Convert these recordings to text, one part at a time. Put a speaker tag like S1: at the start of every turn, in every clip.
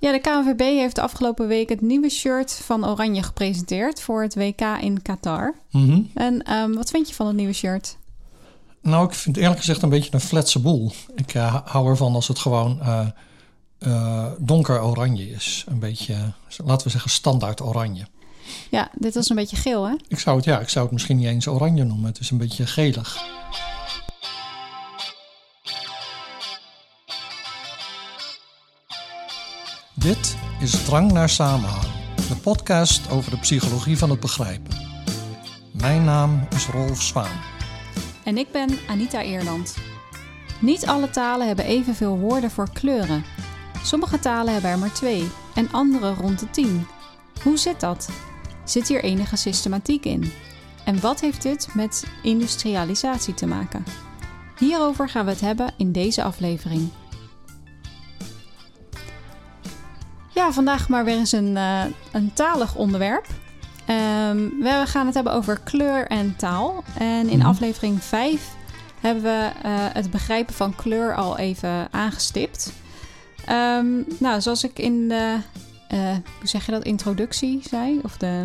S1: Ja, de KNVB heeft de afgelopen week het nieuwe shirt van Oranje gepresenteerd voor het WK in Qatar.
S2: Mhm.
S1: En ehm, wat vind je van het nieuwe shirt?
S2: Nou, ik vind het eerlijk gezegd een beetje een fletse boel. Ik eh, hou ervan als het gewoon eh, eh, donker oranje is. Een beetje, laten we zeggen, standaard oranje.
S1: Ja, dit was een beetje geel, hè?
S2: Ik zou het, ja, ik zou het misschien niet eens oranje noemen. Het is een beetje gelig. Dit is Drang naar Samenhang, de podcast over de psychologie van het begrijpen. Mijn naam is Rolf Zwaan.
S1: En ik ben Anita Eerland. Niet alle talen hebben evenveel woorden voor kleuren. Sommige talen hebben er maar twee en andere rond de tien. Hoe zit dat? Zit hier enige systematiek in? En wat heeft dit met industrialisatie te maken? Hierover gaan we het hebben in deze aflevering. Ja, vandaag maar weer eens een, uh, een talig onderwerp. Um, we gaan het hebben over kleur en taal. En in
S2: Mhm.
S1: aflevering 5 hebben we uh, het begrijpen van kleur al even aangestipt. Um, nou, zoals ik in de, uh, hoe zeg je dat, introductie zei, of de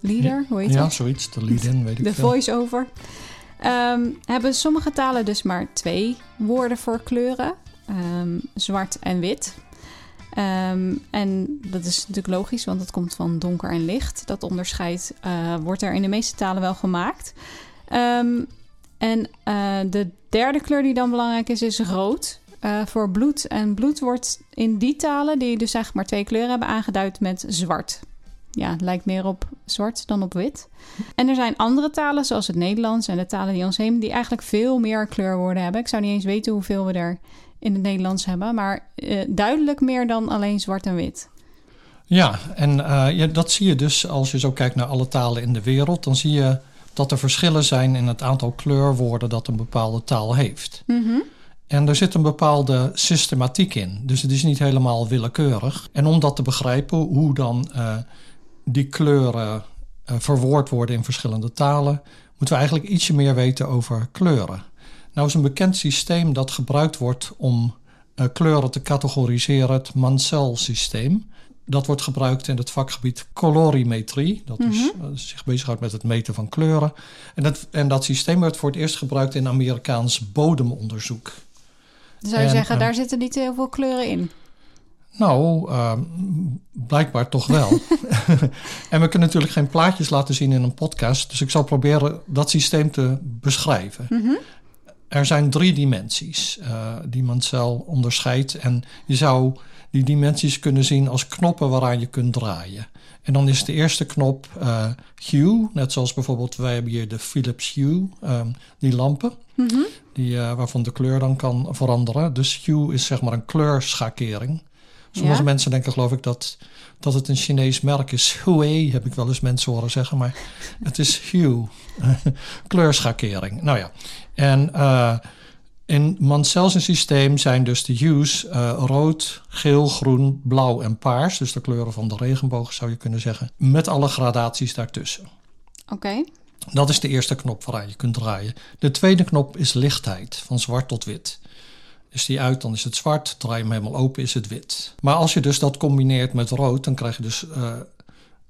S1: leader, hoe heet
S2: ja,
S1: dat?
S2: zoiets, de lead-in, weet ik
S1: De voice-over. Um, hebben sommige talen dus maar twee woorden voor kleuren. Zwart en wit. Um, en dat is natuurlijk logisch, want het komt van donker en licht. Dat onderscheid uh, wordt er in de meeste talen wel gemaakt. Um, en uh, de derde kleur die dan belangrijk is, is rood. Uh, voor bloed. En bloed wordt in die talen, die dus eigenlijk maar twee kleuren hebben, aangeduid met zwart. Ja, het lijkt meer op zwart dan op wit. En er zijn andere talen, zoals het Nederlands en de talen die ons heen, die eigenlijk veel meer kleurwoorden hebben. Ik zou niet eens weten hoeveel we er in het Nederlands hebben, maar uh, duidelijk meer dan alleen zwart en wit.
S2: Ja, en uh, ja, dat zie je dus als je zo kijkt naar alle talen in de wereld. Dan zie je dat er verschillen zijn in het aantal kleurwoorden dat een bepaalde taal heeft.
S1: Mm -hmm.
S2: En er zit een bepaalde systematiek in. Dus het is niet helemaal willekeurig. En om dat te begrijpen, hoe dan uh, die kleuren verwoord worden in verschillende talen, moeten we eigenlijk ietsje meer weten over kleuren. Nou is een bekend systeem dat gebruikt wordt om uh, kleuren te categoriseren, het Mansell-systeem. Dat wordt gebruikt in het vakgebied colorimetrie. Dat
S1: Mhm.
S2: is, uh, zich bezighoudt met het meten van kleuren. En dat, en dat systeem werd voor het eerst gebruikt in Amerikaans bodemonderzoek.
S1: Zou je
S2: En,
S1: zeggen,
S2: uh,
S1: daar zitten niet heel veel kleuren in?
S2: Nou, uh, blijkbaar toch wel. en we kunnen natuurlijk geen plaatjes laten zien in een podcast. Dus ik zal proberen dat systeem te beschrijven.
S1: Mm -hmm.
S2: Er zijn drie dimensies uh, die Mansell onderscheidt. En je zou die dimensies kunnen zien als knoppen waaraan je kunt draaien. En dan is de eerste knop uh, hue, net zoals bijvoorbeeld wij hebben hier de Philips Hue, um, die lampen,
S1: mm -hmm.
S2: die, uh, waarvan de kleur dan kan veranderen. Dus hue is zeg maar een kleurschakering. Sommige
S1: Ja.
S2: mensen denken geloof ik dat, dat het een Chinees merk is. Huawei heb ik wel eens mensen horen zeggen, maar het is hue, kleurschakering. Nou ja, en uh, in Mansell's systeem zijn dus de hues uh, rood, geel, groen, blauw en paars. Dus de kleuren van de regenboog zou je kunnen zeggen. Met alle gradaties daartussen.
S1: Oké. Okay.
S2: Dat is de eerste knop waaraan je kunt draaien. De tweede knop is lichtheid, van zwart tot wit. Is die uit, dan is het zwart. Draai je hem helemaal open, is het wit. Maar als je dus dat combineert met rood, dan krijg je dus uh,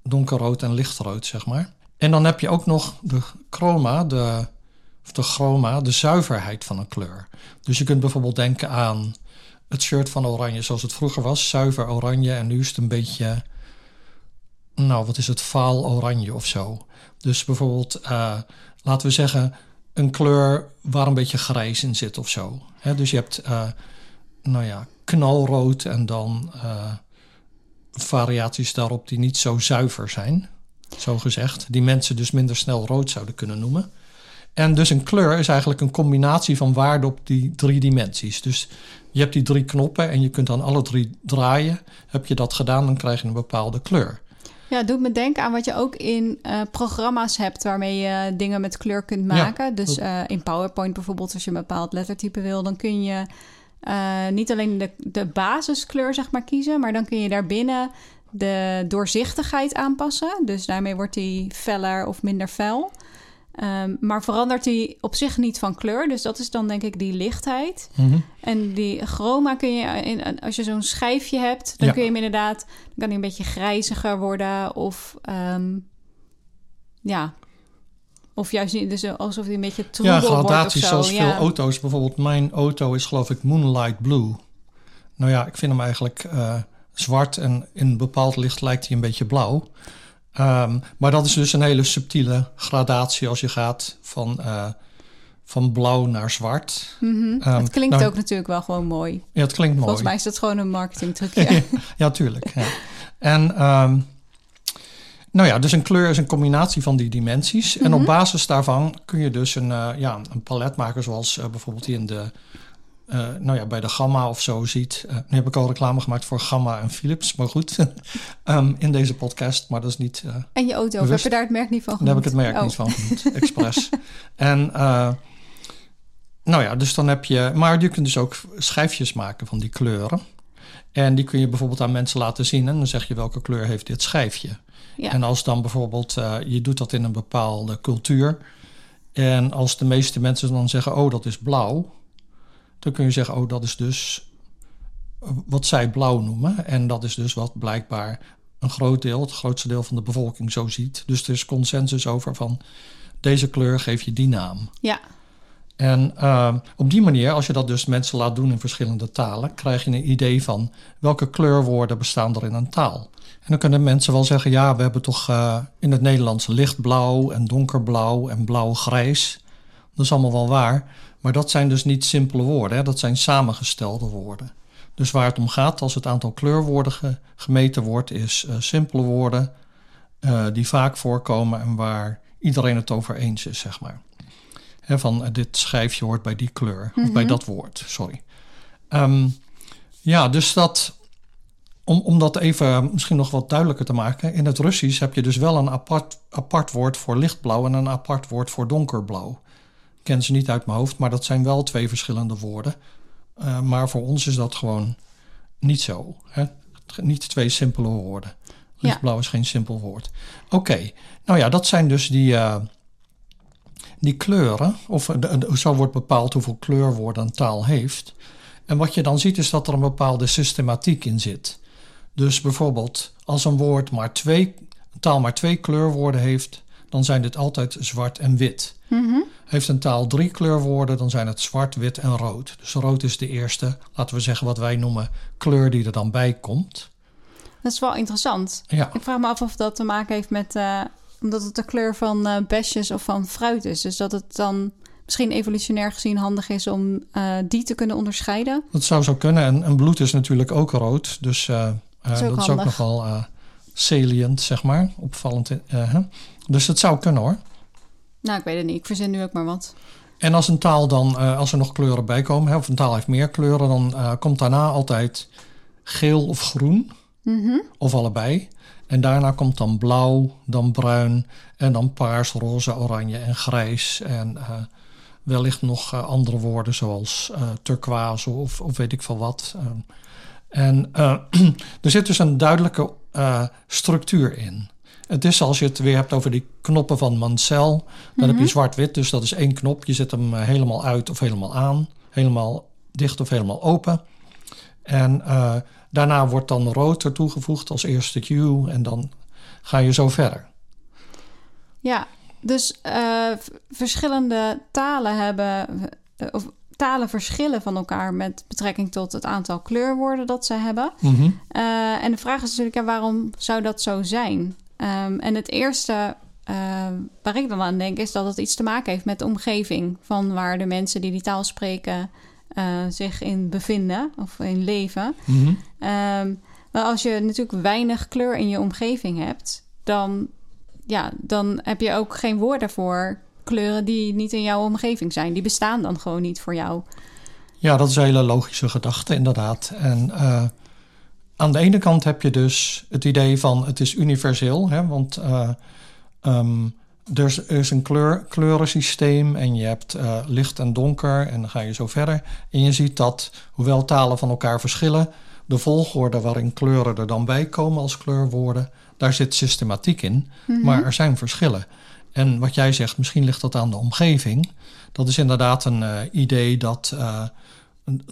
S2: donkerrood en lichtrood, zeg maar. En dan heb je ook nog de chroma, de, of de chroma, de zuiverheid van een kleur. Dus je kunt bijvoorbeeld denken aan het shirt van oranje zoals het vroeger was. Zuiver oranje en nu is het een beetje, nou wat is het, vaal oranje of zo. Dus bijvoorbeeld, uh, laten we zeggen, een kleur waar een beetje grijs in zit of zo. Dus je hebt, uh, nou ja, knalrood en dan uh, variaties daarop die niet zo zuiver zijn, zo gezegd. Die mensen dus minder snel rood zouden kunnen noemen. En dus een kleur is eigenlijk een combinatie van waarden op die drie dimensies. Dus je hebt die drie knoppen en je kunt dan alle drie draaien. Heb je dat gedaan, dan krijg je een bepaalde kleur.
S1: Ja, doet me denken aan wat je ook in uh, programma's hebt waarmee je dingen met kleur kunt maken. Ja, dus uh, in PowerPoint bijvoorbeeld, als je een bepaald lettertype wil, dan kun je uh, niet alleen de, de basiskleur zeg maar kiezen, maar dan kun je daarbinnen de doorzichtigheid aanpassen. Dus daarmee wordt die feller of minder fel. Ehm, maar verandert die op zich niet van kleur. Dus dat is dan denk ik die lichtheid.
S2: Mhm.
S1: En die chroma kun je, in, als je zo'n schijfje hebt, dan
S2: Ja.
S1: kun je hem inderdaad, dan kan hij een beetje grijziger worden. Of ehm, ja, of juist niet, dus alsof hij een beetje troebel
S2: Ja,
S1: wordt of zo.
S2: zoals
S1: ja.
S2: veel auto's. Bijvoorbeeld mijn auto is geloof ik Moonlight Blue. Nou ja, ik vind hem eigenlijk eh, zwart en in een bepaald licht lijkt hij een beetje blauw. Ehm, maar dat is dus een hele subtiele gradatie als je gaat van, eh, van blauw naar zwart.
S1: Mhm.
S2: Ehm,
S1: het klinkt
S2: nou,
S1: ook natuurlijk wel gewoon mooi.
S2: Ja, het klinkt mooi.
S1: Volgens mij is dat gewoon een marketingtrucje.
S2: ja, tuurlijk. Ja. En ehm, nou ja, dus een kleur is een combinatie van die dimensies. En
S1: Mhm.
S2: op basis daarvan kun je dus een, eh, ja, een palet maken zoals eh, bijvoorbeeld die in de, eh, nou ja, bij de Gamma of zo ziet. Eh, nu heb ik al reclame gemaakt voor Gamma en Philips, maar goed, Ehm, in deze podcast. Maar dat is niet, eh,
S1: en je auto, heb je daar het merk niet van
S2: daar heb ik
S1: genoemd?
S2: het merk
S1: Oh.
S2: niet van genoemd, expres. en nou ja, dus dan heb je, maar je kunt dus ook schijfjes maken van die kleuren. En die kun je bijvoorbeeld aan mensen laten zien. En dan zeg je welke kleur heeft dit schijfje.
S1: Ja.
S2: En als dan bijvoorbeeld, je doet dat in een bepaalde cultuur. En als de meeste mensen dan zeggen, oh dat is blauw. Dan kun je zeggen, oh dat is dus wat zij blauw noemen. En dat is dus wat blijkbaar een groot deel, het grootste deel van de bevolking zo ziet. Dus er is consensus over van deze kleur geef je die naam.
S1: Ja,
S2: En ehm, op die manier, als je dat dus mensen laat doen in verschillende talen, krijg je een idee van welke kleurwoorden bestaan er in een taal. En dan kunnen mensen wel zeggen, ja, we hebben toch eh, in het Nederlands lichtblauw en donkerblauw en blauw-grijs. Dat is allemaal wel waar, maar dat zijn dus niet simpele woorden, hè? dat zijn samengestelde woorden. Dus waar het om gaat als het aantal kleurwoorden ge- gemeten wordt, is eh, simpele woorden eh, die vaak voorkomen en waar iedereen het over eens is, zeg maar. Hè, van eh, dit schijfje hoort bij die kleur, of bij dat woord, sorry. Ehm, ja, dus dat, om, om dat even misschien nog wat duidelijker te maken. In het Russisch heb je dus wel een apart, apart woord voor lichtblauw en een apart woord voor donkerblauw. Ken ze niet uit mijn hoofd, maar dat zijn wel twee verschillende woorden. Eh, maar voor ons is dat gewoon niet zo. Hè? Niet twee simpele woorden.
S1: Ja.
S2: Lichtblauw is geen simpel woord. Oké, nou ja, dat zijn dus die, eh, die kleuren. Of de- de- zo wordt bepaald hoeveel kleurwoorden een taal heeft. En wat je dan ziet is dat er een bepaalde systematiek in zit. Dus bijvoorbeeld als een woord maar twee, een taal maar twee kleurwoorden heeft, dan zijn dit altijd zwart en wit.
S1: Mhm.
S2: Heeft een taal drie kleurwoorden, dan zijn het zwart, wit en rood. Dus rood is de eerste, laten we zeggen wat wij noemen, kleur die er dan bij komt.
S1: dat is wel interessant.
S2: Ja,
S1: Ik vraag me af of dat te maken heeft met... eh, omdat het de kleur van eh, besjes of van fruit is. Dus dat het dan misschien evolutionair gezien handig is om eh, die te kunnen onderscheiden.
S2: dat zou zo kunnen. En, en bloed is natuurlijk ook rood, dus eh,
S1: is ook
S2: dat is ook nogal salient, zeg maar, opvallend. eh, hè. Dus het zou kunnen hoor.
S1: Nou, ik weet het niet. Ik verzin nu ook maar wat.
S2: En als een taal dan, eh, als er nog kleuren bij komen, hè, of een taal heeft meer kleuren, dan eh, komt daarna altijd geel of groen,
S1: Mhm.
S2: of allebei. En daarna komt dan blauw, dan bruin en dan paars, roze, oranje en grijs. En wellicht nog andere woorden zoals turquoise of, of weet ik veel wat. En eh, er zit dus een duidelijke eh, structuur in. Het is als je het weer hebt over die knoppen van Mansell. Dan heb je zwart-wit, dus dat is één knop. Je zet hem eh, helemaal uit of helemaal aan. Helemaal dicht of helemaal open. En eh, daarna wordt dan rood er toegevoegd als eerste cue. En dan ga je zo verder.
S1: Ja, dus verschillende talen hebben... of talen verschillen van elkaar met betrekking tot het aantal kleurwoorden dat ze hebben.
S2: Mhm.
S1: Eh, en de vraag is natuurlijk, ja, waarom zou dat zo zijn? Ehm, en het eerste eh, waar ik dan aan denk, is dat het iets te maken heeft met de omgeving van waar de mensen die die taal spreken eh, zich in bevinden of in leven.
S2: Mhm.
S1: Ehm, maar als je natuurlijk weinig kleur in je omgeving hebt, dan, ja, dan heb je ook geen woorden voor kleuren die niet in jouw omgeving zijn. Die bestaan dan gewoon niet voor jou.
S2: Ja, dat is een hele logische gedachte, inderdaad. En eh, aan de ene kant heb je dus het idee van het is universeel, hè, want eh, ehm, er, is, er is een kleur, kleurensysteem en je hebt eh, licht en donker en dan ga je zo verder. En je ziet dat, hoewel talen van elkaar verschillen, de volgorde waarin kleuren er dan bij komen als kleurwoorden, daar zit systematiek in, maar er zijn verschillen. En wat jij zegt, misschien ligt dat aan de omgeving. Dat is inderdaad een uh, idee dat, uh,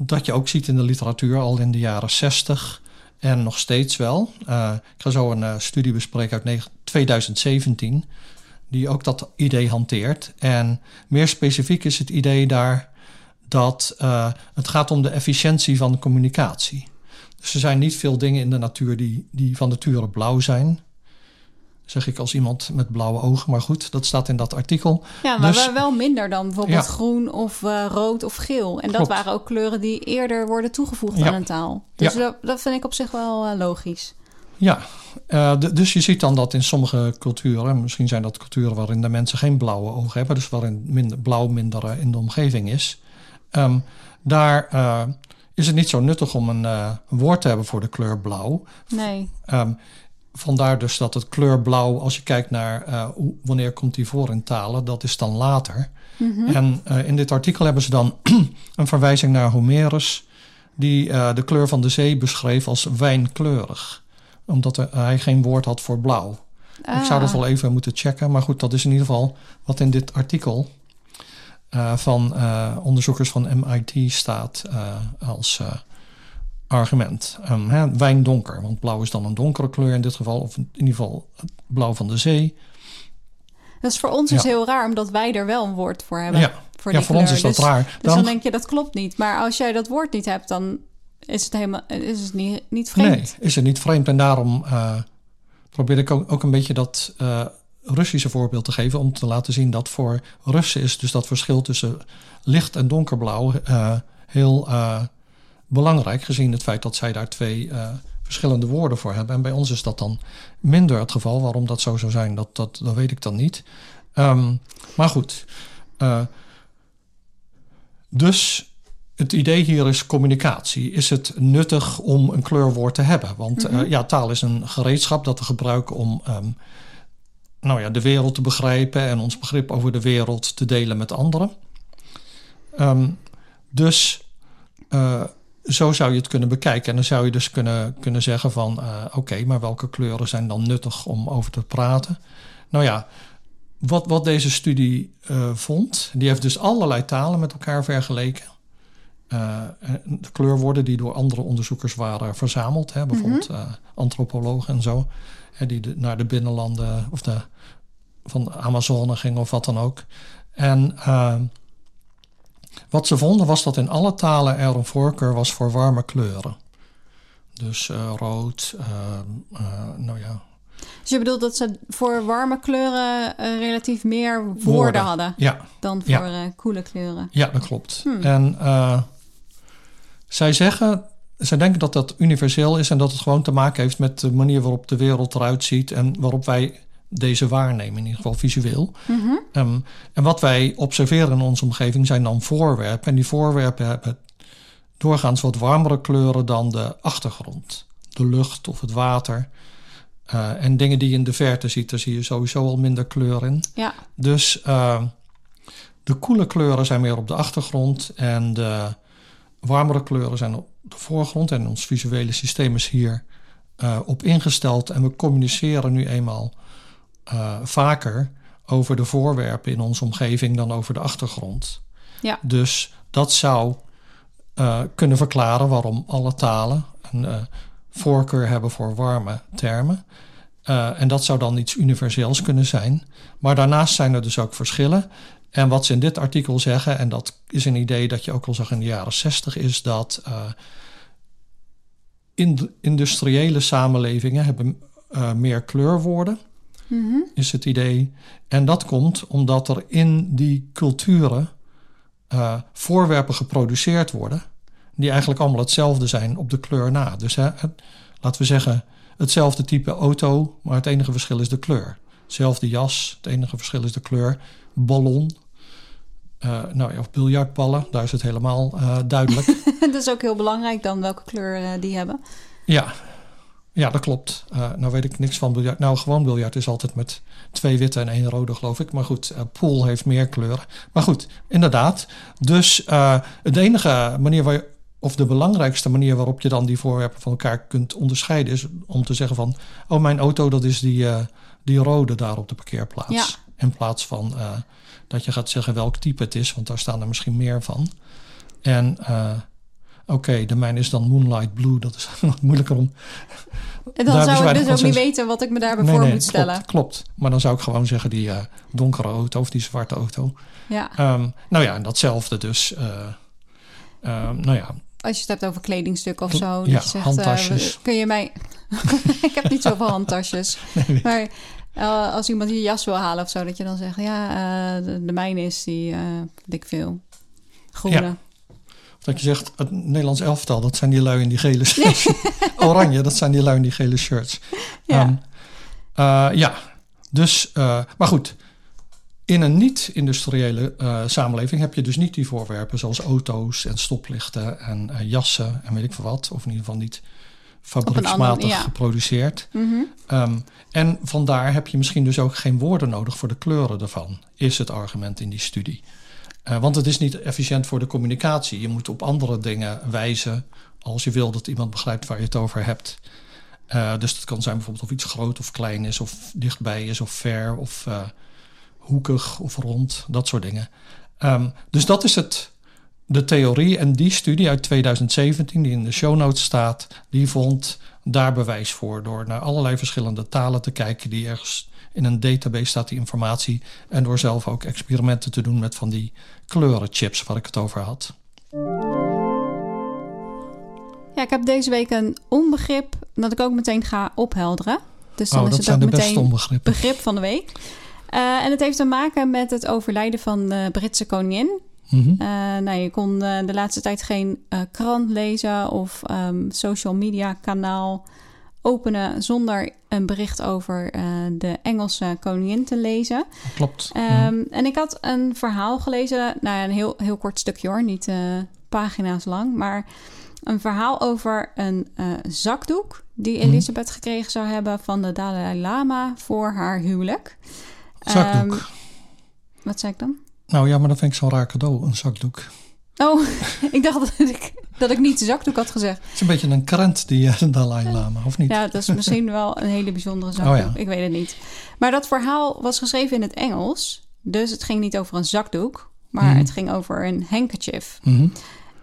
S2: dat je ook ziet in de literatuur al in de jaren 60 en nog steeds wel. Uh, ik ga zo een studie bespreken uit 2017 die ook dat idee hanteert. En meer specifiek is het idee daar dat het gaat om de efficiëntie van communicatie. Dus er zijn niet veel dingen in de natuur die, die van nature blauw zijn zeg ik als iemand met blauwe ogen. Maar goed, dat staat in dat artikel.
S1: Ja, maar dus, wel minder dan bijvoorbeeld groen of uh, rood of geel. En dat waren ook kleuren die eerder worden toegevoegd aan een taal. Dus dat, dat, vind ik op zich wel uh, logisch.
S2: Ja, uh, dus je ziet dan dat in sommige culturen, misschien zijn dat culturen waarin de mensen geen blauwe ogen hebben, dus waarin minder, blauw minder in de omgeving is, um, daar is het niet zo nuttig om een, een, woord te hebben voor de kleur blauw.
S1: Nee.
S2: Um, vandaar dus dat het kleurblauw, als je kijkt naar uh, wanneer komt die voor in talen, dat is dan later. Mm -hmm. En uh, in dit artikel hebben ze dan een verwijzing naar Homerus, die uh, de kleur van de zee beschreef als wijnkleurig, omdat er, hij geen woord had voor blauw. Ah. Ik zou dat wel even moeten checken, maar goed, dat is in ieder geval wat in dit artikel van onderzoekers van MIT staat als argument. Um, hè, wijndonker, want blauw is dan een donkere kleur in dit geval, of in ieder geval het blauw van de zee.
S1: Dat is voor ons dus heel raar, omdat wij er wel een woord voor hebben.
S2: Ja,
S1: voor,
S2: ja, voor ons is dat
S1: dus,
S2: raar.
S1: Dus dan, dan, denk je dat klopt niet. Maar als jij dat woord niet hebt, dan is het helemaal is het niet, niet vreemd.
S2: Nee, is het niet vreemd. En daarom uh, probeer ik ook, ook een beetje dat uh, Russische voorbeeld te geven. Om te laten zien dat voor Russen is dus dat verschil tussen licht en donkerblauw uh, heel belangrijk, gezien het feit dat zij daar twee uh, verschillende woorden voor hebben. En bij ons is dat dan minder het geval. Waarom dat zo zou zijn, dat, dat, dat weet ik dan niet. Um, maar goed. Uh, dus het idee hier is communicatie. Is het nuttig om een kleurwoord te hebben? Want mm -hmm. uh, ja, taal is een gereedschap dat we gebruiken om um, nou ja, de wereld te begrijpen en ons begrip over de wereld te delen met anderen. Um, dus uh, zo zou je het kunnen bekijken. En dan zou je dus kunnen, kunnen zeggen van... Uh, oké, maar welke kleuren zijn dan nuttig om over te praten? Nou ja, wat, wat deze studie uh, vond... die heeft dus allerlei talen met elkaar vergeleken. Uh, de kleurwoorden die door andere onderzoekers waren verzameld. Hè, bijvoorbeeld mm -hmm. antropologen en zo. Hè, die de, naar de binnenlanden of de, van de Amazone gingen of wat dan ook. En wat ze vonden was dat in alle talen er een voorkeur was voor warme kleuren. Dus uh, rood, uh, uh, nou ja.
S1: Dus je bedoelt dat ze voor warme kleuren relatief meer woorden, woorden, hadden
S2: ja.
S1: dan voor ja. koele kleuren?
S2: Ja, dat klopt. Hmm. En zij zeggen, zij denken dat dat universeel is en dat het gewoon te maken heeft met de manier waarop de wereld eruit ziet en waarop wij deze waarnemen, in ieder geval visueel. Mm -hmm. um, en wat wij observeren in onze omgeving zijn dan voorwerpen. En die voorwerpen hebben doorgaans wat warmere kleuren dan de achtergrond. De lucht of het water. Uh, en dingen die je in de verte ziet, daar zie je sowieso al minder kleur in.
S1: Ja.
S2: Dus uh, de koele kleuren zijn meer op de achtergrond en de warmere kleuren zijn op de voorgrond. En ons visuele systeem is hier uh, op ingesteld. En we communiceren nu eenmaal uh, vaker over de voorwerpen in onze omgeving dan over de achtergrond.
S1: Ja.
S2: Dus dat zou uh, kunnen verklaren waarom alle talen een uh, voorkeur hebben voor warme termen. en dat zou dan iets universeels kunnen zijn. Maar daarnaast zijn er dus ook verschillen. En wat ze in dit artikel zeggen, en dat is een idee dat je ook al zag in de jaren 60, is dat in industriële samenlevingen hebben meer kleurwoorden mm -hmm. is het idee. En dat komt omdat er in die culturen uh, voorwerpen geproduceerd worden, die eigenlijk allemaal hetzelfde zijn op de kleur na. Dus hè, het, laten we zeggen, hetzelfde type auto, maar het enige verschil is de kleur. Hetzelfde jas, het enige verschil is de kleur. Ballon, uh, nou, of biljartballen, daar is het helemaal uh, duidelijk.
S1: dat is ook heel belangrijk dan welke kleur uh, die hebben.
S2: Ja, ja, dat klopt. Uh, nou weet ik niks van biljart. Nou, gewoon biljart is altijd met twee witte en één rode, geloof ik. Maar goed, uh, pool heeft meer kleuren. Maar goed, inderdaad. Dus uh, de enige manier waar je, of de belangrijkste manier waarop je dan die voorwerpen van elkaar kunt onderscheiden, is om te zeggen van, oh, mijn auto, dat is die, die rode daar op de parkeerplaats.
S1: Ja.
S2: In plaats van eh, dat je gaat zeggen welk type het is, want daar staan er misschien meer van. En oké, de mijne is dan Moonlight Blue, dat is wat moeilijker om.
S1: En dan zou ik dus ook niet weten wat ik me daarbij voor moet stellen.
S2: Klopt, klopt, maar dan zou ik gewoon zeggen die uh, donkere auto of die zwarte auto.
S1: Ja.
S2: Um, nou ja, en datzelfde dus. nou ja,
S1: als je het hebt over kledingstukken of zo.
S2: Ja, zegt, handtasjes.
S1: Uh, kun je mij... ik heb niet zoveel handtasjes. Nee, maar als iemand je jas wil halen of zo, dat je dan zegt... ja, de, de, mijne is die, dik veel. Groene. Ja.
S2: Dat je zegt, het Nederlands elftal, dat zijn die lui in die gele shirts. Oranje, dat zijn die lui in die gele shirts. Ja, um, ja. dus... maar goed, in een niet-industriële uh, samenleving heb je dus niet die voorwerpen zoals auto's en stoplichten en jassen en weet ik veel wat. Of in ieder geval niet fabrieksmatig andere, ja. geproduceerd.
S1: Mm -hmm.
S2: um, en vandaar heb je misschien dus ook geen woorden nodig voor de kleuren ervan, is het argument in die studie. Uh, want het is niet efficiënt voor de communicatie. Je moet op andere dingen wijzen als je wil dat iemand begrijpt waar je het over hebt. dus dat kan zijn bijvoorbeeld of iets groot of klein is, of dichtbij is, of ver, of hoekig of rond, dat soort dingen. Um, dus dat is het, de theorie. En die studie uit 2017, die in de show notes staat, die vond daar bewijs voor. Door naar allerlei verschillende talen te kijken die ergens in een database staat, die informatie. En door zelf ook experimenten te doen met van die kleurenchips waar ik het over had.
S1: Ja, ik heb deze week een onbegrip dat ik ook meteen ga ophelderen. Dus dan
S2: oh,
S1: is het
S2: zijn
S1: ook
S2: de beste
S1: meteen begrip van de week. Uh, en het heeft te maken met het overlijden van de Britse koningin.
S2: Mm -hmm.
S1: uh, nou, je kon uh, de laatste tijd geen krant lezen of um, social media kanaal openen zonder een bericht over de Engelse koningin te lezen.
S2: Klopt.
S1: Um, mm. En ik had een verhaal gelezen, nou ja, een heel, heel kort stukje hoor, niet pagina's lang, maar een verhaal over een zakdoek die Elisabeth mm. gekregen zou hebben van de Dalai Lama voor haar huwelijk.
S2: Zakdoek.
S1: Um, wat zei ik dan?
S2: Nou ja, maar dat vind ik zo'n raar cadeau, een zakdoek.
S1: Oh, ik dacht dat ik, dat ik niet zakdoek had gezegd.
S2: Het is een beetje een krent, die uh, Dalai Lama, of niet?
S1: Ja, dat is misschien wel een hele bijzondere zakdoek.
S2: Oh, ja.
S1: Ik weet het niet. Maar dat verhaal was geschreven in het Engels. Dus het ging niet over een zakdoek, maar
S2: Mhm.
S1: het ging over een handkerchief.
S2: Mhm.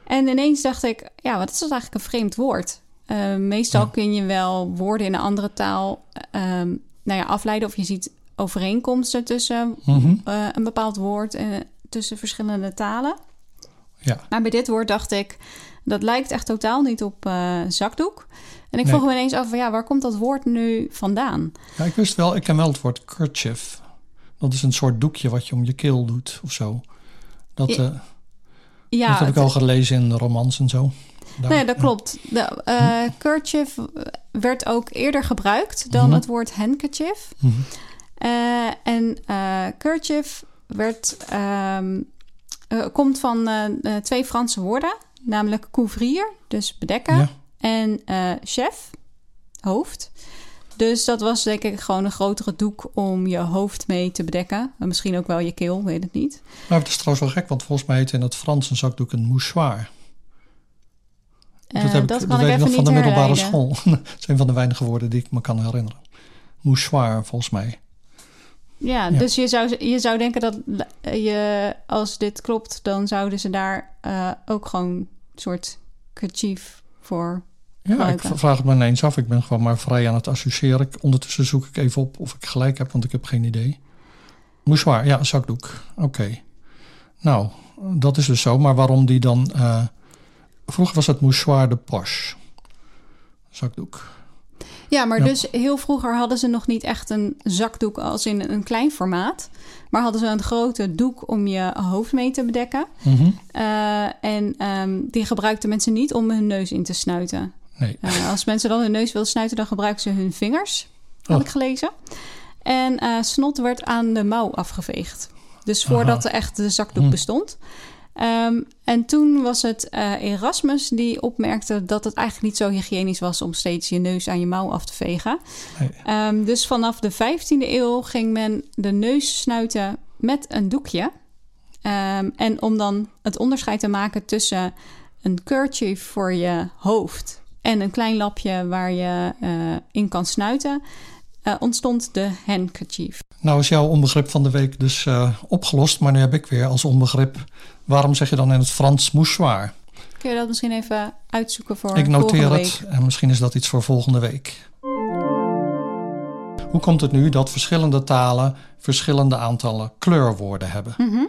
S1: En ineens dacht ik, ja, wat is dat eigenlijk een vreemd woord? Uh, meestal
S2: Ja.
S1: kun je wel woorden in een andere taal um, nou ja, afleiden of je ziet overeenkomsten tussen
S2: Mhm.
S1: uh, een bepaald woord en tussen verschillende talen.
S2: Ja.
S1: Maar bij dit woord dacht ik, dat lijkt echt totaal niet op uh, zakdoek. En ik
S2: Nee.
S1: vroeg me ineens af, van, ja, waar komt dat woord nu vandaan?
S2: ja, ik wist wel, ik ken wel het woord kerchief. Dat is een soort doekje wat je om je keel doet of zo. Dat,
S1: Ja,
S2: eh,
S1: Ja,
S2: dat heb ik al gelezen in romans en zo. Daar-
S1: Nee, dat
S2: ja.
S1: klopt. De uh, kerchief werd ook eerder gebruikt dan
S2: Mhm.
S1: het woord handkerchief. Uh, en uh, kerchief werd, ehm, eh, komt van eh, eh, twee Franse woorden, namelijk couvrir, dus bedekken,
S2: Ja.
S1: en eh, chef, hoofd. Dus dat was denk ik gewoon een grotere doek om je hoofd mee te bedekken. En misschien ook wel je keel, weet het niet.
S2: Maar het is trouwens wel gek, want volgens mij heet in het Frans een zakdoek een mouchoir.
S1: Eh,
S2: dat heb ik,
S1: dat
S2: dat weet ik nog van de middelbare school. dat is een van de weinige woorden die ik me kan herinneren. Mouchoir, volgens mij.
S1: Ja,
S2: Ja.
S1: dus je zou, je zou denken dat je, als dit klopt, dan zouden ze daar eh, ook gewoon een soort kerchief voor.
S2: Ja, ik
S1: Gebruiken.
S2: vraag het me ineens af. Ik ben gewoon maar vrij aan het associëren. Ondertussen zoek ik even op of ik gelijk heb, want ik heb geen idee. Mouchoir, ja, zakdoek. Oké. Nou, dat is dus zo. Maar waarom die dan... eh, vroeger was het mouchoir de poche. Zakdoek.
S1: Ja, maar
S2: Ja.
S1: dus heel vroeger hadden ze nog niet echt een zakdoek als in een klein formaat. Maar hadden ze een grote doek om je hoofd mee te bedekken.
S2: Mhm.
S1: Eh, en ehm, die gebruikten mensen niet om hun neus in te snuiten.
S2: Nee.
S1: Eh, als mensen dan hun neus wilden snuiten, dan gebruiken ze hun vingers. Had
S2: Oh.
S1: ik gelezen. En eh, snot werd aan de mouw afgeveegd. Dus voordat er echt de zakdoek
S2: Hm.
S1: bestond. Ehm, en toen was het eh, Erasmus die opmerkte dat het eigenlijk niet zo hygiënisch was om steeds je neus aan je mouw af te vegen.
S2: Nee.
S1: Ehm, dus vanaf de 15e eeuw ging men de neus snuiten met een doekje. Ehm, en om dan het onderscheid te maken tussen een kerchief voor je hoofd en een klein lapje waar je eh, in kan snuiten, eh, ontstond de handkerchief.
S2: Nou is jouw onbegrip van de week dus uh, opgelost, maar nu heb ik weer als onbegrip... waarom zeg je dan in het Frans mouchoir?
S1: Kun je dat misschien even uitzoeken voor
S2: Ik noteer
S1: volgende
S2: het en misschien is dat iets voor volgende week. Hoe komt het nu dat verschillende talen verschillende aantallen kleurwoorden hebben?
S1: week?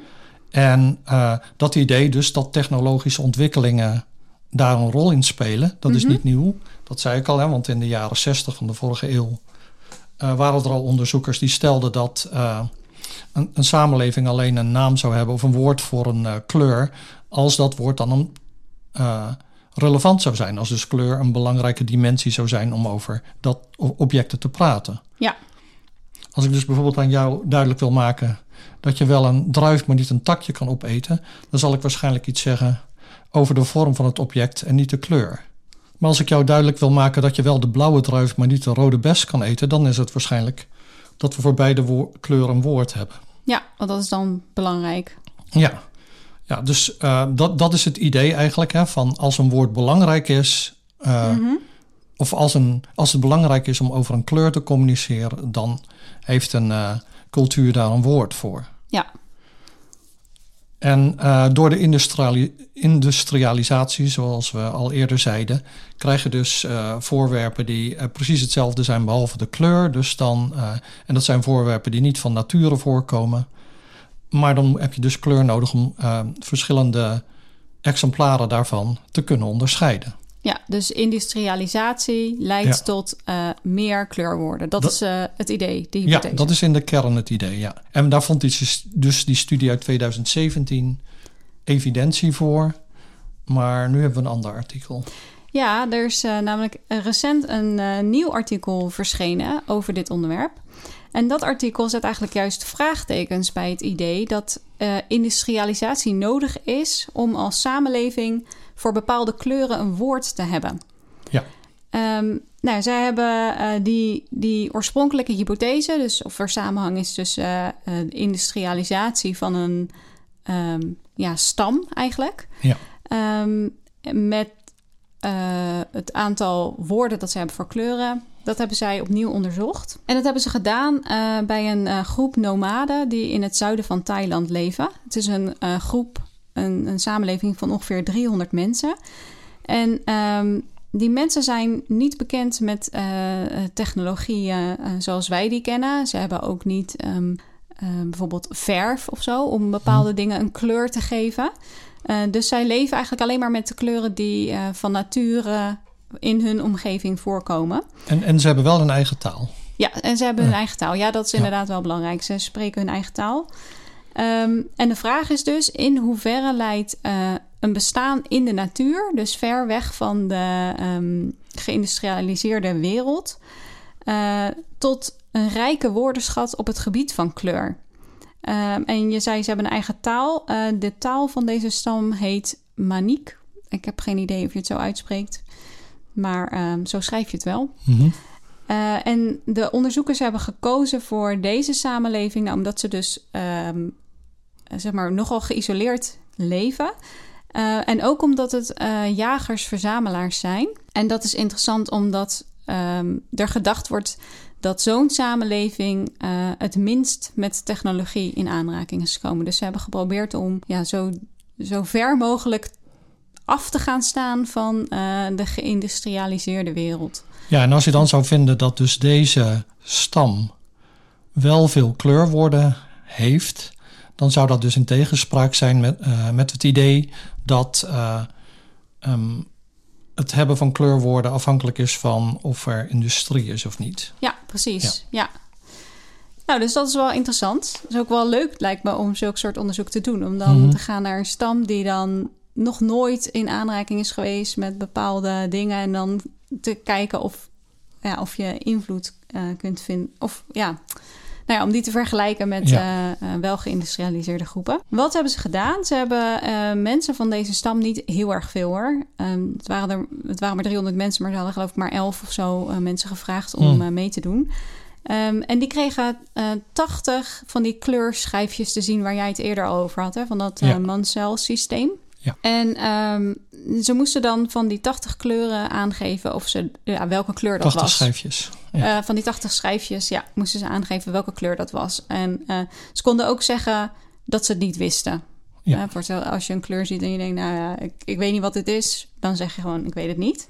S2: En uh, dat idee dus dat technologische ontwikkelingen daar een rol in spelen, dat is
S1: Mhm.
S2: niet nieuw. Dat zei ik al, hè, want in de jaren 60 van de vorige eeuw waren er al onderzoekers die stelden dat uh, een, een, samenleving alleen een naam zou hebben of een woord voor een uh, kleur, als dat woord dan een, relevant zou zijn. Als dus kleur een belangrijke dimensie zou zijn om over dat objecten te praten.
S1: Ja.
S2: Als ik dus bijvoorbeeld aan jou duidelijk wil maken dat je wel een druif, maar niet een takje kan opeten, dan zal ik waarschijnlijk iets zeggen over de vorm van het object en niet de kleur. Maar als ik jou duidelijk wil maken dat je wel de blauwe druif, maar niet de rode bes kan eten, dan is het waarschijnlijk dat we voor beide kleuren een woord hebben.
S1: Ja, want dat is dan belangrijk.
S2: Ja, ja dus uh, dat, dat is het idee eigenlijk hè, van als een woord belangrijk is. Uh,
S1: Mhm.
S2: Of als, een, als het belangrijk is om over een kleur te communiceren, dan heeft een uh, cultuur daar een woord voor.
S1: Ja.
S2: En uh, door de industriali industrialisatie, zoals we al eerder zeiden, krijg je dus uh, voorwerpen die uh, precies hetzelfde zijn behalve de kleur. Dus dan, en dat zijn voorwerpen die niet van nature voorkomen. Maar dan heb je dus kleur nodig om verschillende exemplaren daarvan te kunnen onderscheiden.
S1: Ja, dus industrialisatie leidt ja. tot uh, meer kleurwoorden. Dat, dat is uh, het idee, die hypothese.
S2: Ja, dat is in de kern het idee, ja. En daar vond die, dus die studie uit 2017 evidentie voor. Maar nu hebben we een ander artikel.
S1: Ja, er is uh, namelijk recent een nieuw artikel verschenen over dit onderwerp. En dat artikel zet eigenlijk juist vraagtekens bij het idee dat industrialisatie nodig is om als samenleving voor bepaalde kleuren een woord te hebben.
S2: Ja.
S1: Um, nou, zij hebben uh, die, die oorspronkelijke hypothese, dus of er samenhang is tussen uh, industrialisatie van een um, ja, stam eigenlijk,
S2: ja.
S1: um, met het aantal woorden dat ze hebben voor kleuren. Dat hebben zij opnieuw onderzocht. En dat hebben ze gedaan uh, bij een uh, groep nomaden die in het zuiden van Thailand leven. Het is een uh, groep een, een, samenleving van ongeveer 300 mensen. En um, die mensen zijn niet bekend met technologie uh, zoals wij die kennen. Ze hebben ook niet um, uh, bijvoorbeeld verf of zo om bepaalde hmm. dingen een kleur te geven. Dus zij leven eigenlijk alleen maar met de kleuren die van nature in hun omgeving voorkomen.
S2: En, en ze hebben wel een eigen taal.
S1: Ja, en ze hebben hun eigen taal. Ja, dat is inderdaad ja. wel belangrijk. Ze spreken hun eigen taal. Um, en de vraag is dus in hoeverre leidt uh, een bestaan in de natuur, dus ver weg van de um, geïndustrialiseerde wereld, uh, tot een rijke woordenschat op het gebied van kleur. Um, en je zei ze hebben een eigen taal. Uh, de taal van deze stam heet Maniek. Ik heb geen idee of je het zo uitspreekt, maar zo schrijf je het wel.
S2: Mm -hmm.
S1: Uh, en de onderzoekers hebben gekozen voor deze samenleving, nou, omdat ze dus um, zeg maar nogal geïsoleerd leven. Uh, en ook omdat het uh, jagers-verzamelaars zijn. En dat is interessant omdat um, er gedacht wordt dat zo'n samenleving het minst met technologie in aanraking is gekomen. Dus ze hebben geprobeerd om ja, zo, zo ver mogelijk af te gaan staan van de geïndustrialiseerde wereld.
S2: Ja, en als je dan zou vinden dat dus deze stam wel veel kleurwoorden heeft, dan zou dat dus in tegenspraak zijn met, uh, met het idee dat uh, um, het hebben van kleurwoorden afhankelijk is van of er industrie is of niet.
S1: Ja, precies. Ja. ja. Nou, dus dat is wel interessant. Het is ook wel leuk, lijkt me, om zulke soort onderzoek te doen. Om dan
S2: Mhm.
S1: mm -hmm. te gaan naar een stam die dan nog nooit in aanraking is geweest met bepaalde dingen. En dan te kijken of, ja, of je invloed uh, kunt vinden. Of ja, nou ja, om die te vergelijken met ja. uh, uh, wel geïndustrialiseerde groepen. Wat hebben ze gedaan? Ze hebben uh, mensen van deze stam niet heel erg veel hoor. Um, het, waren er, het waren maar 300 mensen, maar ze hadden geloof ik maar 11 of zo mensen gevraagd om
S2: Hmm.
S1: mee te doen. Um, en die kregen 80 van die kleurschijfjes te zien waar jij het eerder over had, hè, van dat
S2: Ja.
S1: Mansell systeem.
S2: Ja.
S1: En um, ze moesten dan van die 80 kleuren aangeven of ze ja, welke kleur dat
S2: 80
S1: was.
S2: schijfjes.
S1: Eh, van die 80 schijfjes, ja, moesten ze aangeven welke kleur dat was. En eh, ze konden ook zeggen dat ze het niet wisten.
S2: Ja.
S1: Voor als je een kleur ziet en je denkt, nou ja, ik, ik weet niet wat het is, dan zeg je gewoon, ik weet het niet.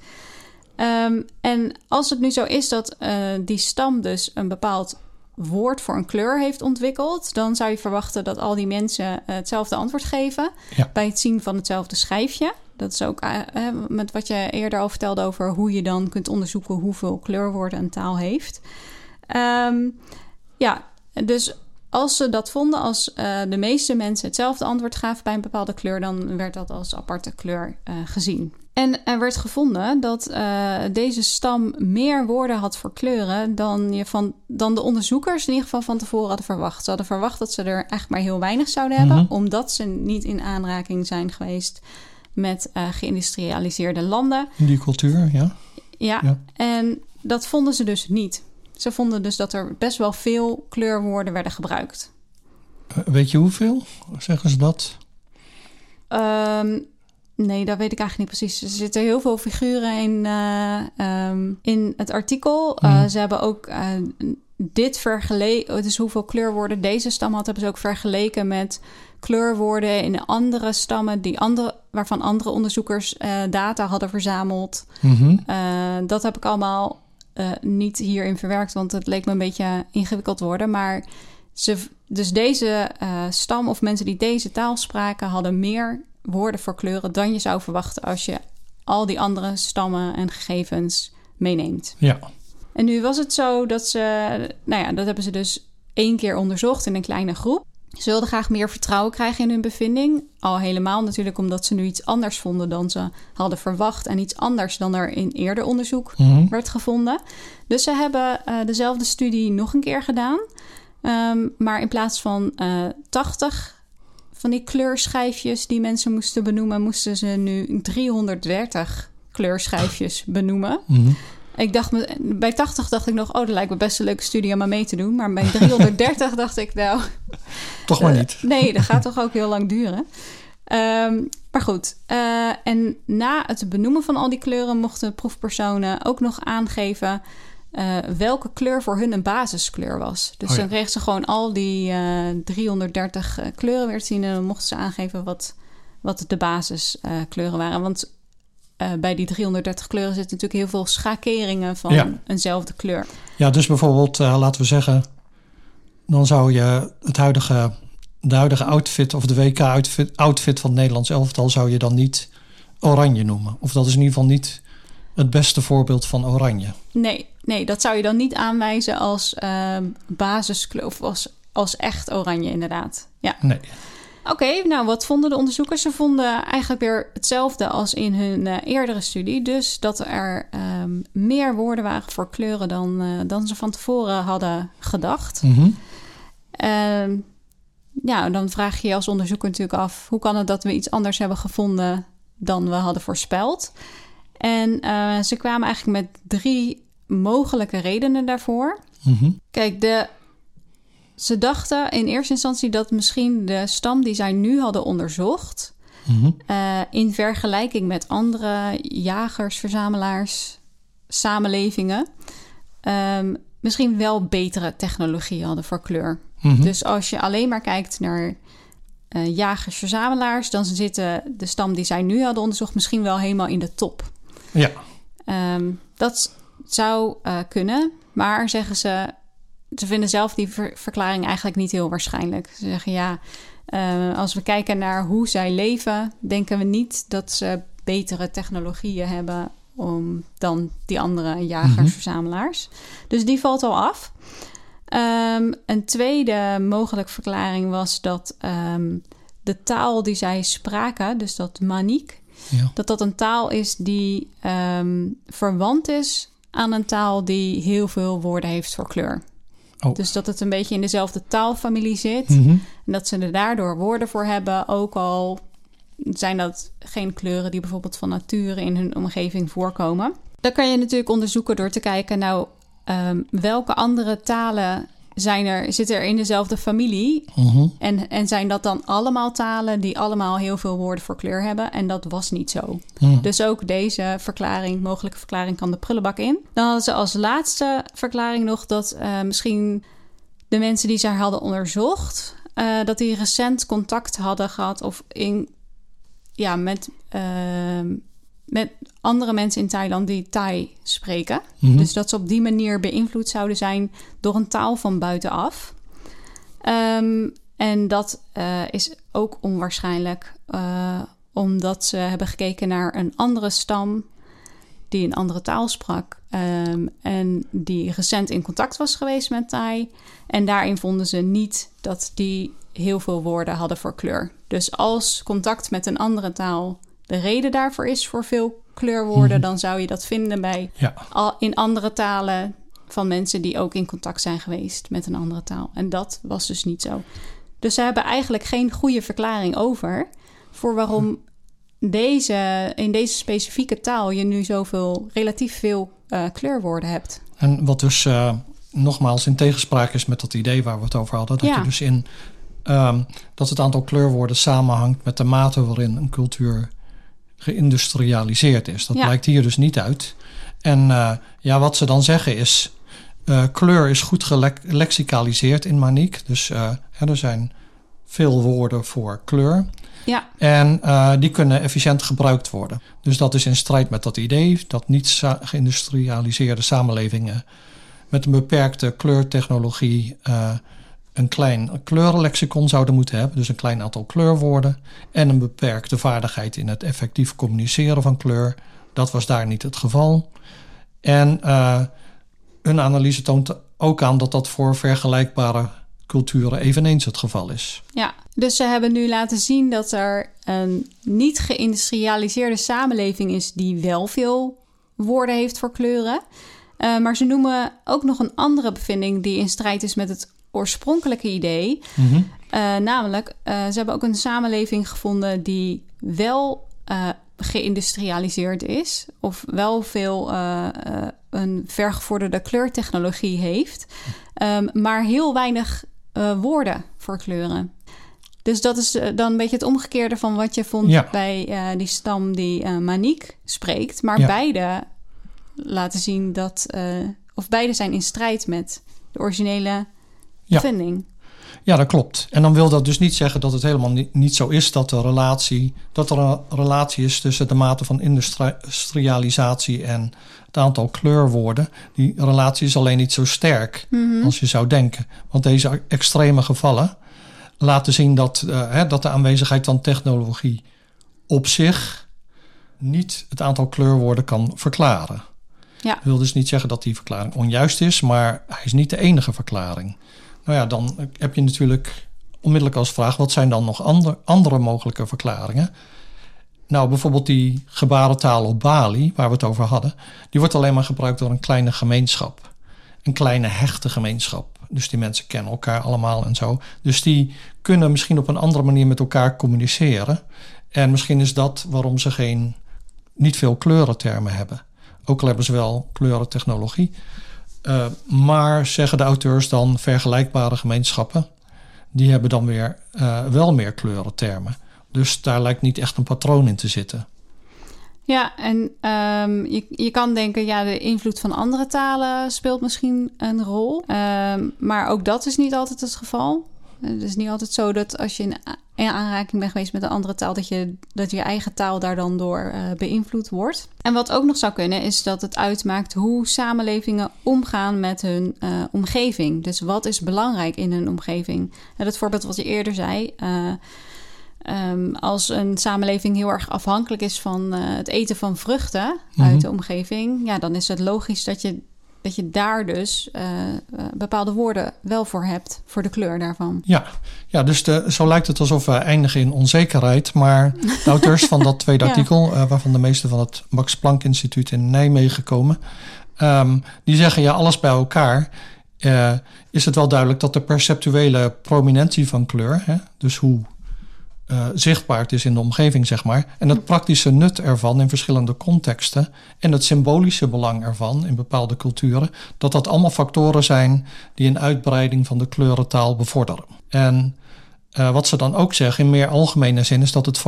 S1: Ehm, en als het nu zo is dat die stam dus een bepaald woord voor een kleur heeft ontwikkeld, dan zou je verwachten dat al die mensen eh, hetzelfde antwoord geven
S2: Ja.
S1: bij het zien van hetzelfde schijfje. Dat is ook eh, eh, met wat je eerder al vertelde over hoe je dan kunt onderzoeken hoeveel kleurwoorden een taal heeft. Ehm, ja, dus als ze dat vonden, als de meeste mensen hetzelfde antwoord gaven bij een bepaalde kleur, dan werd dat als aparte kleur gezien. En er werd gevonden dat eh, deze stam meer woorden had voor kleuren dan, je van, dan de onderzoekers in ieder geval van tevoren hadden verwacht. Ze hadden verwacht dat ze er eigenlijk maar heel weinig zouden hebben,
S2: Mhm.
S1: omdat ze niet in aanraking zijn geweest met eh, geïndustrialiseerde landen.
S2: Die cultuur, ja.
S1: Ja,
S2: Ja.
S1: en dat vonden ze dus niet. Ze vonden dus dat er best wel veel kleurwoorden werden gebruikt.
S2: Eh, Weet je hoeveel? Zeggen ze dat?
S1: Ehm, nee, dat weet ik eigenlijk niet precies. Er zitten heel veel figuren in, eh, ehm, in het artikel. Eh,
S2: Mhm.
S1: ze hebben ook eh, dit vergeleken, dus hoeveel kleurwoorden deze stam had, hebben ze ook vergeleken met kleurwoorden in andere stammen die andere, waarvan andere onderzoekers data hadden verzameld.
S2: Mhm.
S1: Dat heb ik allemaal niet hierin verwerkt, want het leek me een beetje ingewikkeld worden. Maar ze, dus deze stam of mensen die deze taal spraken, hadden meer woorden voor kleuren dan je zou verwachten als je al die andere stammen en gegevens meeneemt.
S2: Ja.
S1: En nu was het zo dat ze, nou ja, dat hebben ze dus één keer onderzocht in een kleine groep. Ze wilden graag meer vertrouwen krijgen in hun bevinding. Al helemaal natuurlijk omdat ze nu iets anders vonden dan ze hadden verwacht. En iets anders dan er in eerder onderzoek
S2: Mhm.
S1: werd gevonden. Dus ze hebben eh, dezelfde studie nog een keer gedaan. Ehm, maar in plaats van eh 80 van die kleurschijfjes die mensen moesten benoemen, moesten ze nu 330 kleurschijfjes benoemen.
S2: Mhm.
S1: Ik dacht, me- bij 80 dacht ik nog, oh, dat lijkt me best een leuke studie om aan mee te doen. Maar bij 330 dacht ik, nou,
S2: Toch maar
S1: eh,
S2: niet.
S1: nee, dat gaat toch ook heel lang duren. Ehm, maar goed, eh, en na het benoemen van al die kleuren mochten proefpersonen ook nog aangeven eh, welke kleur voor hun een basiskleur was. Dus
S2: Oh ja.
S1: dan kregen ze gewoon al die eh, 330 eh, kleuren weer te zien en dan mochten ze aangeven wat, wat de basiskleuren waren. Want eh, bij die 330 kleuren zitten natuurlijk heel veel schakeringen van
S2: Ja.
S1: eenzelfde kleur.
S2: Ja, dus bijvoorbeeld, eh, laten we zeggen, dan zou je het huidige, de huidige outfit of de WK-outfit outfit van het Nederlands elftal zou je dan niet oranje noemen. Of dat is in ieder geval niet het beste voorbeeld van oranje.
S1: Nee, nee, dat zou je dan niet aanwijzen als ehm, basiskleur of als, als echt oranje, inderdaad. Ja.
S2: Nee.
S1: Oké, nou wat vonden de onderzoekers? Ze vonden eigenlijk weer hetzelfde als in hun eh, eerdere studie. Dus dat er ehm, meer woorden waren voor kleuren dan, eh, dan ze van tevoren hadden gedacht.
S2: Mhm.
S1: Ehm, ja, dan vraag je je als onderzoeker natuurlijk af... hoe kan het dat we iets anders hebben gevonden dan we hadden voorspeld? En eh, ze kwamen eigenlijk met drie mogelijke redenen daarvoor.
S2: Mhm.
S1: Kijk, de, ze dachten in eerste instantie dat misschien de stam die zij nu hadden onderzocht...
S2: Mhm.
S1: eh, in vergelijking met andere jagers, verzamelaars, samenlevingen... ehm, misschien wel betere technologie hadden voor kleur.
S2: Mhm.
S1: Dus als je alleen maar kijkt naar eh, jagers-verzamelaars... dan zitten de stam die zij nu hadden onderzocht misschien wel helemaal in de top.
S2: Ja.
S1: Ehm, dat zou eh, kunnen, maar zeggen ze... Ze vinden zelf die ver- verklaring eigenlijk niet heel waarschijnlijk. Ze zeggen ja, eh, als we kijken naar hoe zij leven... denken we niet dat ze betere technologieën hebben... Om, dan die andere jagers-verzamelaars. Dus die valt al af. Ehm, een tweede mogelijke verklaring was dat ehm, de taal die zij spraken, dus dat maniek,
S2: ja.
S1: dat dat een taal is die ehm, verwant is aan een taal die heel veel woorden heeft voor kleur.
S2: Oh.
S1: Dus dat het een beetje in dezelfde taalfamilie zit.
S2: Mhm.
S1: En dat ze er daardoor woorden voor hebben, ook al zijn dat geen kleuren die bijvoorbeeld van nature in hun omgeving voorkomen. Dan kan je natuurlijk onderzoeken door te kijken, nou, ehm, welke andere talen zijn er, zitten er in dezelfde familie.
S2: Mhm.
S1: En, en zijn dat dan allemaal talen die allemaal heel veel woorden voor kleur hebben? En dat was niet zo. Dus ook deze verklaring, mogelijke verklaring, kan de prullenbak in. Dan hadden ze als laatste verklaring nog dat eh, misschien de mensen die ze hadden onderzocht, eh, dat die recent contact hadden gehad of in, ja, met, ehm, met andere mensen in Thailand die Thai spreken.
S2: Mhm.
S1: Dus dat ze op die manier beïnvloed zouden zijn door een taal van buitenaf. Ehm, en dat eh, is ook onwaarschijnlijk, eh, omdat ze hebben gekeken naar een andere stam die een andere taal sprak ehm, en die recent in contact was geweest met Thai. En daarin vonden ze niet dat die heel veel woorden hadden voor kleur. Dus als contact met een andere taal de reden daarvoor is voor veel kleurwoorden, dan zou je dat vinden bij
S2: Ja.
S1: al in andere talen van mensen die ook in contact zijn geweest met een andere taal. En dat was dus niet zo. Dus ze hebben eigenlijk geen goede verklaring over voor waarom deze, in deze specifieke taal je nu zoveel, relatief veel eh, kleurwoorden hebt.
S2: En wat dus eh, nogmaals in tegenspraak is met dat idee waar we het over hadden. Dat
S1: Ja.
S2: je dus in ehm, dat het aantal kleurwoorden samenhangt met de mate waarin een cultuur geïndustrialiseerd is. Dat
S1: Ja.
S2: blijkt hier dus niet uit. En eh, ja, wat ze dan zeggen is. eh, kleur is goed gelexicaliseerd in Maniek. Dus eh, er zijn veel woorden voor kleur.
S1: Ja,
S2: En die kunnen efficiënt gebruikt worden. Dus dat is in strijd met dat idee dat niet geïndustrialiseerde samenlevingen met een beperkte kleurtechnologie een klein kleurenlexicon zouden moeten hebben. Dus een klein aantal kleurwoorden. En een beperkte vaardigheid in het effectief communiceren van kleur. Dat was daar niet het geval. En eh, hun analyse toont ook aan dat dat voor vergelijkbare culturen eveneens het geval is.
S1: ja. Dus ze hebben nu laten zien dat er een niet geïndustrialiseerde samenleving is die wel veel woorden heeft voor kleuren. Eh, maar ze noemen ook nog een andere bevinding die in strijd is met het oorspronkelijke idee.
S2: Mhm.
S1: Eh, namelijk, eh, ze hebben ook een samenleving gevonden die wel eh, geïndustrialiseerd is, of wel veel een vergevorderde kleurtechnologie heeft, ehm, maar heel weinig woorden voor kleuren. Dus dat is dan een beetje het omgekeerde van wat je vond
S2: Ja.
S1: bij die stam die eh Maniek spreekt. Maar
S2: Ja.
S1: beide laten zien dat, of beide zijn in strijd met de originele
S2: Ja. Ja, dat klopt. En dan wil dat dus niet zeggen dat het helemaal niet, niet zo is dat, de relatie, dat er een relatie is tussen de mate van industrialisatie en het aantal kleurwoorden. Die relatie is alleen niet zo sterk als je zou denken. Want deze extreme gevallen laten zien dat, eh, hè, dat de aanwezigheid van technologie op zich niet het aantal kleurwoorden kan verklaren.
S1: Ja.
S2: Dat wil dus niet zeggen dat die verklaring onjuist is, maar hij is niet de enige verklaring. Nou ja, dan heb je natuurlijk onmiddellijk als vraag: wat zijn dan nog ander, andere mogelijke verklaringen? Nou, bijvoorbeeld die gebarentaal op Bali, waar we het over hadden, die wordt alleen maar gebruikt door een kleine gemeenschap. Een kleine hechte gemeenschap. Dus die mensen kennen elkaar allemaal en zo. Dus die kunnen misschien op een andere manier met elkaar communiceren. En misschien is dat waarom ze geen, niet veel kleurentermen hebben. Ook al hebben ze wel kleurentechnologie. Uh, maar zeggen de auteurs dan vergelijkbare gemeenschappen, die hebben dan weer uh, wel meer kleurentermen. Dus daar lijkt niet echt een patroon in te zitten.
S1: Ja, en um, je, je kan denken, ja, de invloed van andere talen speelt misschien een rol. Um, maar ook dat is niet altijd het geval. Het is niet altijd zo dat als je in, in aanraking bent geweest met een andere taal, dat je, dat je eigen taal daar dan door uh, beïnvloed wordt. En wat ook nog zou kunnen, is dat het uitmaakt hoe samenlevingen omgaan met hun uh, omgeving. Dus wat is belangrijk in hun omgeving? En dat voorbeeld wat je eerder zei. Uh, Um, als een samenleving heel erg afhankelijk is van uh, het eten van vruchten mm -hmm. uit de omgeving, ja, dan is het logisch dat je, dat je daar dus uh, uh, bepaalde woorden wel voor hebt, voor de kleur daarvan.
S2: Ja, ja dus de, zo lijkt het alsof we eindigen in onzekerheid. Maar de auteurs van dat tweede ja. artikel, waarvan de meeste van het Max Planck Instituut in Nijmegen komen, um, die zeggen ja, alles bij elkaar. is het wel duidelijk dat de perceptuele prominentie van kleur, hè, dus hoe uh, zichtbaar is in de omgeving, zeg maar. En het praktische nut ervan in verschillende contexten en het symbolische belang ervan in bepaalde culturen, dat dat allemaal factoren zijn die een uitbreiding van de kleurentaal bevorderen. En uh, wat ze dan ook zeggen in meer algemene zin is dat het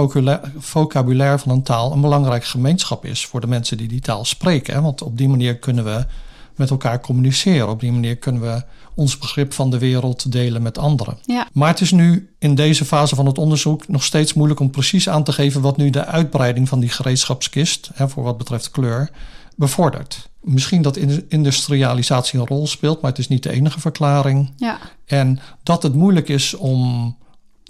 S2: vocabulaire van een taal een belangrijk gemeenschap is voor de mensen die die taal spreken. Hè? Want op die manier kunnen we met elkaar communiceren. Op die manier kunnen we ons begrip van de wereld delen met anderen.
S1: Ja.
S2: Maar het is nu in deze fase van het onderzoek nog steeds moeilijk om precies aan te geven wat nu de uitbreiding van die gereedschapskist, hè, voor wat betreft kleur, bevordert. Misschien dat industrialisatie een rol speelt, maar het is niet de enige verklaring.
S1: Ja.
S2: En dat het moeilijk is om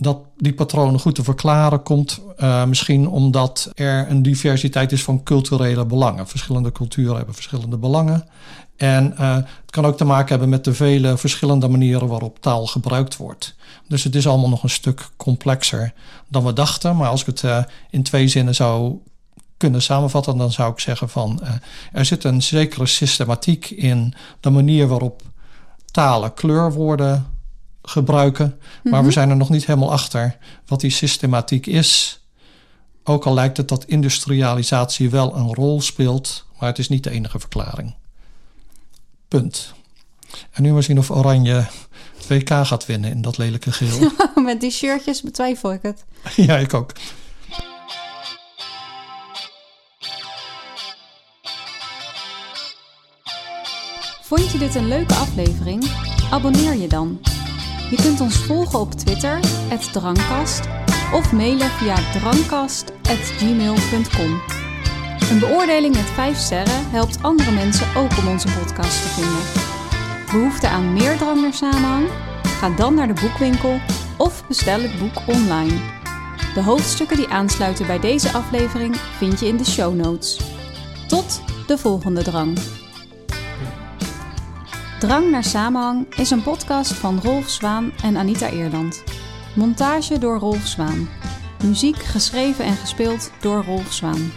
S2: dat die patronen goed te verklaren komt uh, misschien omdat er een diversiteit is van culturele belangen. Verschillende culturen hebben verschillende belangen. En uh, het kan ook te maken hebben met de vele verschillende manieren waarop taal gebruikt wordt. Dus het is allemaal nog een stuk complexer dan we dachten. Maar als ik het uh, in twee zinnen zou kunnen samenvatten, dan zou ik zeggen van er zit een zekere systematiek in de manier waarop talen kleurwoorden gebruiken. Maar we mhm. zijn er nog niet helemaal achter wat die systematiek is. Ook al lijkt het dat industrialisatie wel een rol speelt, maar het is niet de enige verklaring. Punt. En nu maar zien of Oranje 2K gaat winnen in dat lelijke geel.
S1: Met die shirtjes betwijfel ik het.
S2: ja, ik ook.
S1: Vond je dit een leuke aflevering? Abonneer je dan. Je kunt ons volgen op Twitter, Drankast, of mailen via drankast.gmail.com. Een beoordeling met 5 sterren helpt andere mensen ook om onze podcast te vinden. Behoefte aan meer drang samenhang? Ga dan naar de boekwinkel of bestel het boek online. De hoofdstukken die aansluiten bij deze aflevering vind je in de show notes. Tot de volgende drang. Drang naar samenhang is een podcast van Rolf Zwaan en Anita Eerland. Montage door Rolf Zwaan. Muziek geschreven en gespeeld door Rolf Zwaan.